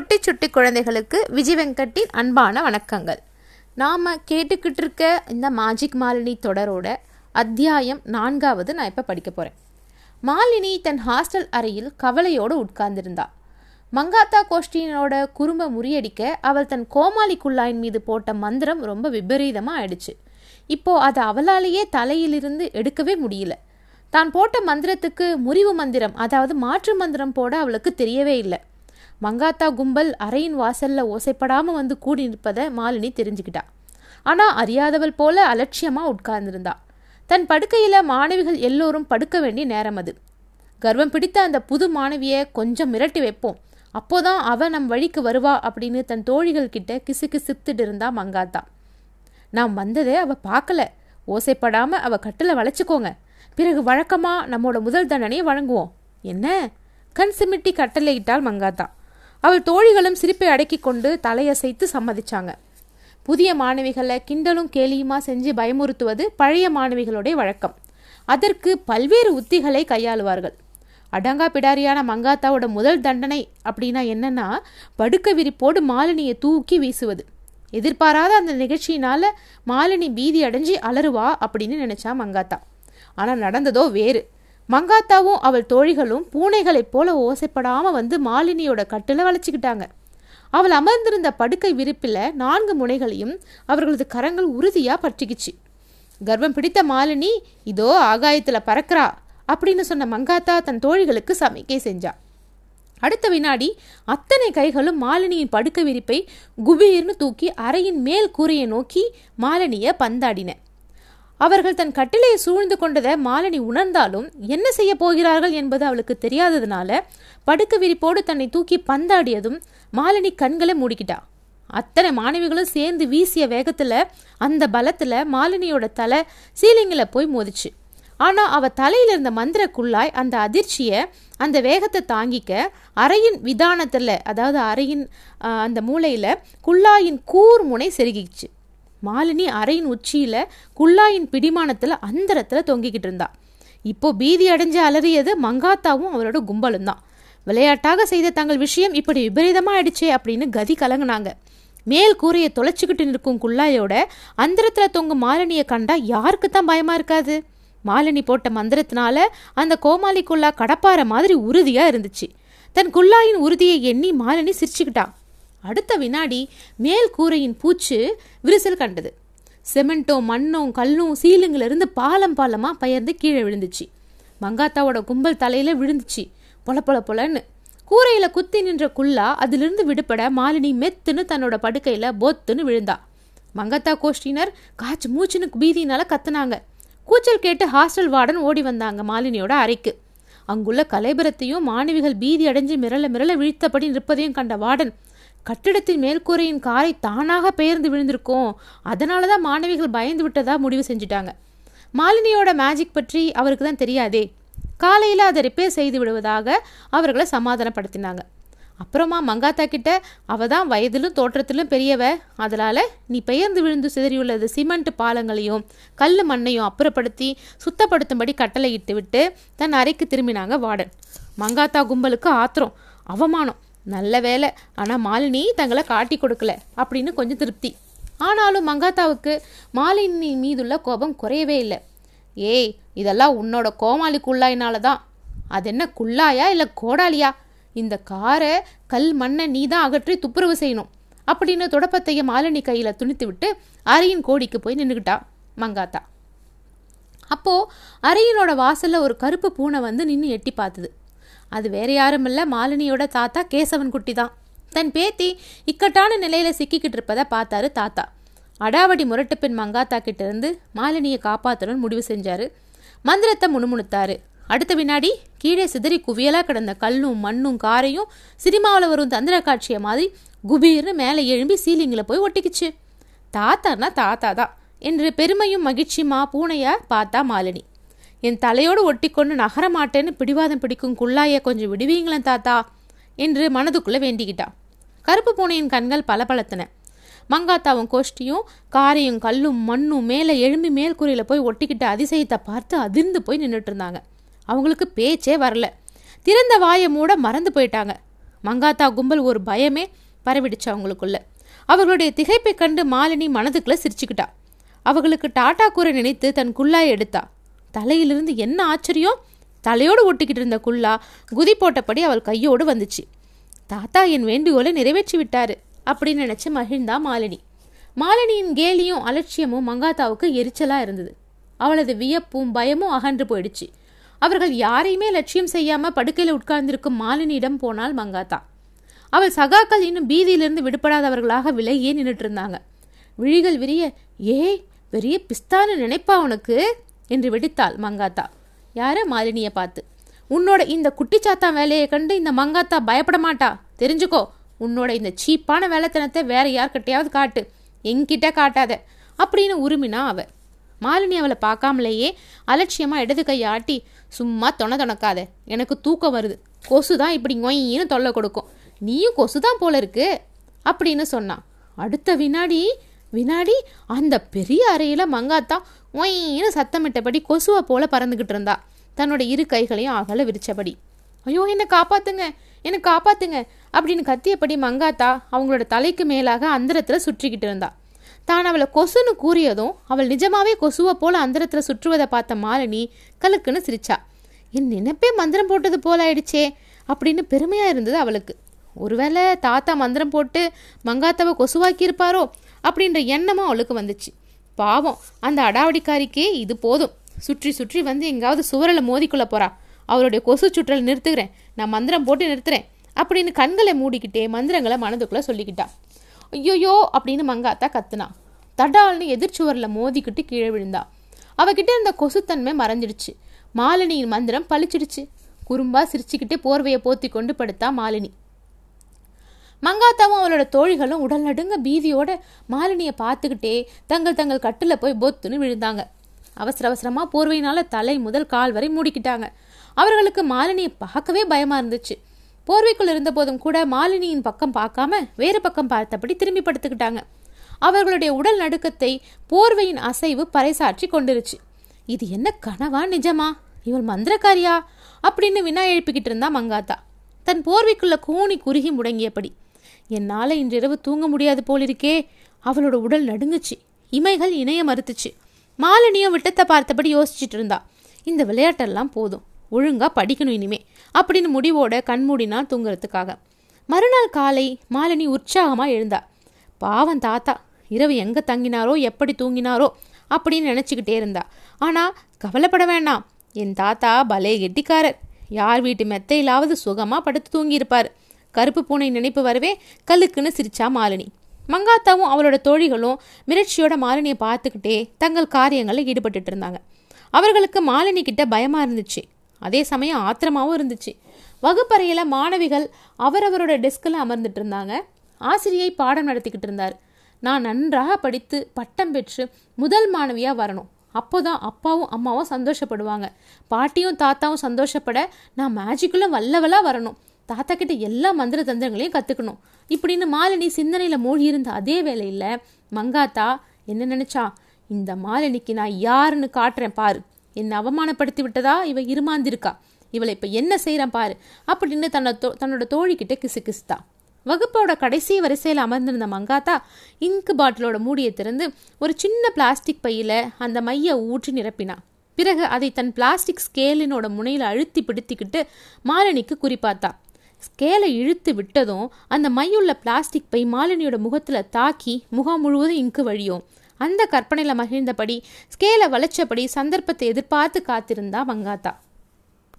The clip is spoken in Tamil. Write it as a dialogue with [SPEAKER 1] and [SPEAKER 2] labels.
[SPEAKER 1] குட்டி சுட்டி குழந்தைகளுக்கு விஜய் வெங்கட்டின் அன்பான வணக்கங்கள். நாம் கேட்டுக்கிட்டு இருக்க இந்த மாஜிக் மாலினி தொடரோட அத்தியாயம் நான்காவது நான் இப்போ படிக்க போகிறேன் மாலினி தன் ஹாஸ்டல் அறையில் கவலையோடு உட்கார்ந்திருந்தா. மங்காத்தா கோஷ்டியினோட குறும்ப முறியடிக்க அவள் தன் கோமாளி குள்ளாயின் மீது போட்ட மந்திரம் ரொம்ப விபரீதமாக ஆயிடுச்சு. இப்போ அதை அவளாலேயே தலையிலிருந்து எடுக்கவே முடியல. தான் போட்ட மந்திரத்துக்கு முறிவு மந்திரம் அதாவது மாற்று மந்திரம் போட அவளுக்கு தெரியவே இல்லை. மங்காத்தா கும்பல் அறையின் வாசல்ல ஓசைப்படாம வந்து கூடி நிற்பதை மாலினி தெரிஞ்சுக்கிட்டா. ஆனா அறியாதவள் போல அலட்சியமா உட்கார்ந்திருந்தா. தன் படுக்கையில மாணவிகள் எல்லோரும் படுக்க வேண்டிய நேரம் அது. கர்வம் பிடித்த அந்த புது மாணவியை கொஞ்சம் மிரட்டி வைப்போம். அப்போதான் அவ நம் வழிக்கு வருவா அப்படின்னு தன் தோழிகள் கிட்ட கிசு கிசுத்துட்டு இருந்தா மங்காத்தா. நாம் வந்ததே அவ பார்க்கல. ஓசைப்படாம அவ கட்டில வளைச்சுக்கோங்க. பிறகு வழக்கமா நம்மோட முதல் தண்டனையை வழங்குவோம். என்ன? கண் சிமிட்டி கட்டளையிட்டாள் மங்காத்தா. அவள் தோழிகளும் சிரிப்பை அடக்கி கொண்டு தலையசைத்து சம்மதிச்சாங்க. புதிய மாணவிகளை கிண்டலும் கேலியுமா செஞ்சு பயமுறுத்துவது பழைய மாணவிகளுடைய வழக்கம். அதற்கு பல்வேறு உத்திகளை கையாளுவார்கள். அடங்கா பிடாரியான மங்காத்தாவோட முதல் தண்டனை அப்படின்னா என்னன்னா படுக்க விரிப்போடு மாலினியை தூக்கி வீசுவது. எதிர்பாராத அந்த நிகழ்ச்சியினால மாலினி பீதி அடைஞ்சு அலறுவா அப்படின்னு நினைச்சா மங்காத்தா. ஆனால் நடந்ததோ வேறு. மங்காத்தாவும் அவள் தோழிகளும் பூனைகளைப் போல ஓசைப்படாமல் வந்து மாலினியோட கட்டில் வளைச்சிக்கிட்டாங்க. அவள் அமர்ந்திருந்த படுக்கை விரிப்பில் நான்கு முனைகளையும் அவர்களது கரங்கள் உறுதியாக பற்றிக்கிச்சு. கர்வம் பிடித்த மாலினி இதோ ஆகாயத்தில் பறக்கிறா அப்படின்னு சொன்ன மங்காத்தா தன் தோழிகளுக்கு சமிக்கை செஞ்சா. அடுத்த வினாடி அத்தனை கைகளும் மாலினியின் படுக்கை விரிப்பை குபீர்னு தூக்கி அறையின் மேல் கூரையை நோக்கி மாலினியை பந்தாடின. அவர்கள் தன் கட்டிலையை சூழ்ந்து கொண்டதை மாலினி உணர்ந்தாலும் என்ன செய்ய போகிறார்கள் என்பது அவளுக்கு தெரியாததுனால படுக்க விரிப்போடு தன்னை தூக்கி பந்தாடியதும் மாலினி கண்களை மூடிக்கிட்டா. அத்தனை மாணவிகளும் சேர்ந்து வீசிய வேகத்துல அந்த பலத்துல மாலினியோட தலை சீலிங்கில் போய் மோதிச்சு. ஆனா அவ தலையில இருந்த மந்திர குள்ளாய் அந்த அதிர்ச்சிய அந்த வேகத்தை தாங்கிக்க அறையின் விதானத்துல அதாவது அறையின் அந்த மூலையில குள்ளாயின் கூர் முனை செருகிச்சு மாலினி அறையின் உச்சியில் குள்ளாயின் பிடிமானத்தில் அந்தரத்தில் தொங்கிக்கிட்டு இருந்தா. இப்போ பீதி அடைஞ்ச அலறியது மங்காத்தாவும் அவரோட கும்பலும் தான் விளையாட்டாக செய்த தங்கள் விஷயம் இப்படி விபரீதமாக ஆயிடுச்சே அப்படின்னு கதி கலங்குனாங்க. மேல் கூரையை தொலைச்சிக்கிட்டு நிற்கும் குள்ளாயோட அந்தரத்தில் தொங்கும் மாலினியை கண்டா யாருக்கு தான் பயமாக இருக்காது? மாலினி போட்ட மந்திரத்தினால அந்த கோமாளி குள்ளா கடப்பார மாதிரி உறுதியாக இருந்துச்சு. தன் குள்ளாயின் உறுதியை எண்ணி மாலினி சிரிச்சுக்கிட்டான் அடுத்த வினாடி மேல் கூரையின் பூச்சு விரிசல் கண்டது. சிமெண்ட்டும் மண்ணும் கல்லும் சீலிங்கிலிருந்து பாலம் பாலமாக பயர்ந்து கீழே விழுந்துச்சு. மங்காத்தாவோட கும்பல் தலையில் விழுந்துச்சு. பொல பொல பொலன்னு. கூரையில் குத்தி நின்ற குல்லா அதிலிருந்து விடுபட மாலினி மெத்துன்னு தன்னோட படுக்கையில் பொத்துன்னு விழுந்தா. மங்காத்தா கோஷ்டினர் காச்சு மூச்சுன்னு பீதினால கத்துனாங்க. கூச்சல் கேட்டு ஹாஸ்டல் வார்டன் ஓடி வந்தாங்க மாலினியோட அறைக்கு. அங்குள்ள கலைபரத்தையும் மாணவிகள் பீதி அடைஞ்சு மிரள மிரள வீழ்த்தபடி நிற்பதையும் கண்ட வார்டன் கட்டிடத்தின் மேல்கூரையின் காரை தானாக பெயர்ந்து விழுந்திருக்கும். அதனால தான் மாணவிகள் பயந்து விட்டதா முடிவு செஞ்சுட்டாங்க. மாலினியோட மேஜிக் பற்றி அவருக்கு தான் தெரியாதே. காலையில் அதை ரிப்பேர் செய்து விடுவதாக அவர்களை சமாதானப்படுத்தினாங்க. அப்புறமா மங்காத்தா கிட்ட அவ தான் வயதிலும் தோற்றத்திலும் பெரியவ. அதனால் நீ பெயர்ந்து விழுந்து சிதறியுள்ளது சிமெண்ட் பாலங்களையும் கல் மண்ணையும் அப்புறப்படுத்தி சுத்தப்படுத்தும்படி கட்டளையிட்டு விட்டு தன் அறைக்கு திரும்பினாங்க வார்டன். மங்காத்தா கும்பலுக்கு ஆத்திரம் அவமானம். நல்ல வேலை. ஆனால் மாலினி தங்களை காட்டி கொடுக்கல அப்படின்னு கொஞ்சம் திருப்தி. ஆனாலும் மங்காத்தாவுக்கு மாலினி மீதுள்ள கோபம் குறையவே இல்லை. ஏய் இதெல்லாம் உன்னோட கோமாளி குள்ளாயினால தான் அது என்ன குள்ளாயா இல்லை கோடாலியா? இந்த காரை கல் மண்ணை நீ தான் அகற்றி துப்புரவு செய்யணும் அப்படின்னு தொடப்பத்தைய மாலினி கையில் துணித்து விட்டு அறையின் கோடிக்கு போய் நின்றுக்கிட்டா மங்காத்தா. அப்போ அறையினோட வாசலில் ஒரு கருப்பு பூனை வந்து நின்று எட்டி பார்த்தது. அது வேற யாரும் இல்லை. மாலினியோட தாத்தா கேசவன் குட்டி தான் தன் பேத்தி இக்கட்டான நிலையில சிக்கிக்கிட்டு இருப்பதை பார்த்தாரு தாத்தா. அடாவடி முரட்டு பெண் மங்காத்தா கிட்ட இருந்து மாலினியை காப்பாற்றணும்னு முடிவு செஞ்சாரு. மந்திரத்தை முணுமுணுத்தாரு. அடுத்த வினாடி கீழே சிதறி குவியலாக கிடந்த கல்லும் மண்ணும் காரையும் சினிமாவில் வரும் தந்திர காட்சியை மாதிரி குபீர்னு மேலே எழும்பி சீலிங்கில் போய் ஒட்டிக்கிச்சு. தாத்தானா தாத்தா தான் என்று பெருமையும் மகிழ்ச்சியுமா பூனையா பார்த்தா மாலினி. என் தலையோடு ஒட்டிக்கொண்டு நகர மாட்டேன்னு பிடிவாதம் பிடிக்கும் குள்ளாய கொஞ்சம் விடுவீங்களேன் தாத்தா என்று மனதுக்குள்ளே வேண்டிக்கிட்டான் கருப்பு பூனையின் கண்கள் பளபளத்தன. மங்காத்தாவும் கோஷ்டியும் காரையும் கல்லும் மண்ணும் மேலே எழும்பி மேல்கூரையில் போய் ஒட்டிக்கிட்ட அதிசயத்தை பார்த்து அதிர்ந்து போய் நின்றுட்டு இருந்தாங்க அவங்களுக்கு பேச்சே வரல. திறந்த வாயை மூட மறந்து போயிட்டாங்க. மங்காத்தா கும்பல் ஒரு பயமே பரவிடுச்சு அவங்களுக்குள்ள. அவர்களுடைய திகைப்பை கண்டு மாலினி மனதுக்குள்ளே சிரிச்சுக்கிட்டா. அவர்களுக்கு டாட்டா கூரை நினைத்து தன் குள்ளாயை எடுத்தா. தலையிலிருந்து என்ன ஆச்சரியம்? தலையோடு ஒட்டிக்கிட்டு இருந்த குல்லா குதி போட்டபடி அவள் கையோடு வந்துச்சு. தாத்தா என் வேண்டுகோளை நிறைவேற்றி விட்டாரு அப்படின்னு நினைச்சு மகிழ்ந்தா மாலினி. மாலினியின் கேலியும் அலட்சியமும் மங்காத்தாவுக்கு எரிச்சலாக இருந்தது. அவளது வியப்பும் பயமும் அகன்று போயிடுச்சு. அவர்கள் யாரையுமே லட்சியம் செய்யாமல் படுக்கையில் உட்கார்ந்திருக்கும் மாலினியிடம் போனால் மங்காத்தா. அவள் சகாக்கள் இன்னும் பீதியிலிருந்து விடுபடாதவர்களாக விலகியே நின்றுட்டு இருந்தாங்க. விழிகள் விரிய ஏய் பெரிய பிஸ்தான்னு நினைப்பா உனக்கு? என்று வெடித்தாள் மங்காத்தா. யார மாலினியை பார்த்து உன்னோட இந்த குட்டிச்சாத்தான் வேலையை கண்டு இந்த மங்காத்தா பயப்பட மாட்டா. தெரிஞ்சுக்கோ உன்னோட இந்த சீப்பான வேலைத்தனத்தை வேற யார்கிட்டையாவது காட்டு. என்கிட்ட காட்டாத அப்படின்னு உருமினா அவ. மாலினி அவளை பார்க்காமலேயே அலட்சியமா இடது கையை ஆட்டி சும்மா தொண தொணக்காத எனக்கு தூக்கம் வருது. கொசு தான் இப்படி ஒயின்னு தொல்லை கொடுக்கும். நீயும் கொசு தான் போல இருக்கு அப்படின்னு சொன்னான் அடுத்த வினாடி வினாடி அந்த பெரிய அறையில் மங்காத்தா ஒயின்னு சத்தமிட்டபடி கொசுவை போல பறந்துக்கிட்டு இருந்தா. தன்னோட இரு கைகளையும் அகல விரிச்சபடி. ஐயோ என்னை காப்பாத்துங்க என்னை காப்பாத்துங்க அப்படின்னு கத்தியபடி மங்காத்தா அவங்களோட தலைக்கு மேலாக அந்தரத்தில் சுற்றிக்கிட்டு இருந்தா. தான் அவளை கொசுன்னு கூறியதும் அவள் நிஜமாவே கொசுவை போல அந்தரத்தில் சுற்றுவதை பார்த்த மாலினி கலுக்குன்னு சிரிச்சா. என் நினைப்பே மந்திரம் போட்டது போல ஆயிடுச்சே அப்படின்னு பெருமையா இருந்தது அவளுக்கு. ஒருவேளை தாத்தா மந்திரம் போட்டு மங்காத்தாவை கொசுவாக்கி இருப்பாரோ அப்படின்ற எண்ணமும் அவளுக்கு வந்துச்சு. பாவம் அந்த அடாவடிக்காரிக்கே இது போதும். சுற்றி சுற்றி வந்து எங்காவது சுவரில் மோதிக்கொள்ள போறா. அவருடைய கொசு சுற்றல் நிறுத்துகிறேன். நான் மந்திரம் போட்டு நிறுத்துறேன். அப்படின்னு கண்களை மூடிக்கிட்டே மந்திரங்களை மனதுக்குள்ளே சொல்லிக்கிட்டா. ஐயோயோ அப்படின்னு மங்காத்தா கத்துனா. தடால்னு எதிர்ச்சுவரில் மோதிக்கிட்டு கீழே விழுந்தா. அவகிட்ட இருந்த கொசுத்தன்மை மறைஞ்சிடுச்சு. மாலினியின் மந்திரம் பழிச்சிடுச்சு குறும்பா சிரிச்சுக்கிட்டே போர்வையை போத்தி கொண்டு படுத்தா மாலினி. மங்காத்தாவும் அவளோட தோழிகளும் உடல் நடுங்க பீதியோட மாலினியை பார்த்துக்கிட்டே தங்கள் தங்கள் கட்டில் போய் பொத்துன்னு விழுந்தாங்க. அவசர அவசரமாக போர்வையினால தலை முதல் கால் வரை மூடிக்கிட்டாங்க. அவர்களுக்கு மாலினியை பார்க்கவே பயமாக இருந்துச்சு. போர்வைக்குள் இருந்த போதும் கூட மாலினியின் பக்கம் பார்க்காம வேறு பக்கம் பார்த்தபடி திரும்பி படுத்துக்கிட்டாங்க. அவர்களுடைய உடல் நடுக்கத்தை போர்வையின் அசைவு பறைசாற்றி கொண்டிருச்சு. இது என்ன கனவா நிஜமா? இவள் மந்திரக்காரியா? அப்படின்னு வினா எழுப்பிக்கிட்டு இருந்தா மங்காத்தா. தன் போர்வைக்குள்ள கூனி குறுகி முடங்கியபடி. என்னால் இன்றிரவு தூங்க முடியாது போலிருக்கே. அவளோட உடல் நடுங்குச்சு. இமைகள் இணைய மறுத்துச்சு. மாலினியும் விட்டத்தை பார்த்தபடி யோசிச்சுட்டு இருந்தா இந்த விளையாட்டெல்லாம் போதும். ஒழுங்காக படிக்கணும் இனிமே. அப்படின்னு முடிவோட கண்மூடினா தூங்குறதுக்காக. மறுநாள் காலை மாலினி உற்சாகமாக எழுந்தா. பாவம் தாத்தா இரவு எங்கே தங்கினாரோ எப்படி தூங்கினாரோ அப்படின்னு நினச்சிக்கிட்டே இருந்தா. ஆனால் கவலைப்பட வேண்டாம். என் தாத்தா பலே கெட்டிக்காரர். யார் வீட்டு மெத்தையிலாவது சுகமாக படுத்து தூங்கியிருப்பார். கருப்பு பூனை நினைப்பு வரவே கல்லுக்குன்னு சிரிச்சா மாலினி. மங்காத்தாவும் அவளோட தோழிகளும் மிரட்சியோட மாலினியை பார்த்துக்கிட்டே தங்கள் காரியங்களில் ஈடுபட்டுட்டு இருந்தாங்க. அவர்களுக்கு மாலினி கிட்ட பயமா இருந்துச்சு. அதே சமயம் ஆத்திரமாவும் இருந்துச்சு. வகுப்பறையில் மாணவிகள் அவரவரோட டெஸ்கில் அமர்ந்துட்டு இருந்தாங்க. ஆசிரியை பாடம் நடத்திக்கிட்டு இருந்தார். நான் நன்றாக படித்து பட்டம் பெற்று முதல் மாணவியாக வரணும். அப்போதான் அப்பாவும் அம்மாவும் சந்தோஷப்படுவாங்க. பாட்டியும் தாத்தாவும் சந்தோஷப்பட நான் மேஜிக்குள்ள வல்லவலாக வரணும். தாத்தா கிட்ட எல்லா மந்திர தந்திரங்களையும் கற்றுக்கணும் இப்படின்னு மாலினி சிந்தனையில் மூழ்கியிருந்த அதே வேலையில் மங்காத்தா என்ன நினைச்சா? இந்த மாலினிக்கு நான் யாருன்னு காட்டுறேன் பாரு. என்னை அவமானப்படுத்தி விட்டதா? இவ இருமாந்திருக்கா. இவளை இப்போ என்ன செய்கிறேன் பாரு. அப்படின்னு தன்னை தோ- தன்னோட தோழிக்கிட்ட கிசு கிசுத்தா. வகுப்போட கடைசி வரிசையில் அமர்ந்திருந்த மங்காத்தா இங்கு பாட்டிலோட மூடியை திறந்து ஒரு சின்ன பிளாஸ்டிக் பையில் அந்த மைய ஊற்றி நிரப்பினா. பிறகு அதை தன் பிளாஸ்டிக் ஸ்கேலினோட முனையில் அழுத்தி பிடித்திக்கிட்டு மாலினிக்கு குறிப்பாத்தா ஸ்கேலை இழுத்து விட்டதும் அந்த மையுள்ள பிளாஸ்டிக் பை மாலினியோட முகத்தில் தாக்கி முகம் முழுவதும் இங்கு வழியும். அந்த கற்பனையில் மகிழ்ந்தபடி ஸ்கேலை வளைச்சபடி சந்தர்ப்பத்தை எதிர்பார்த்து காத்திருந்தா மங்காத்தா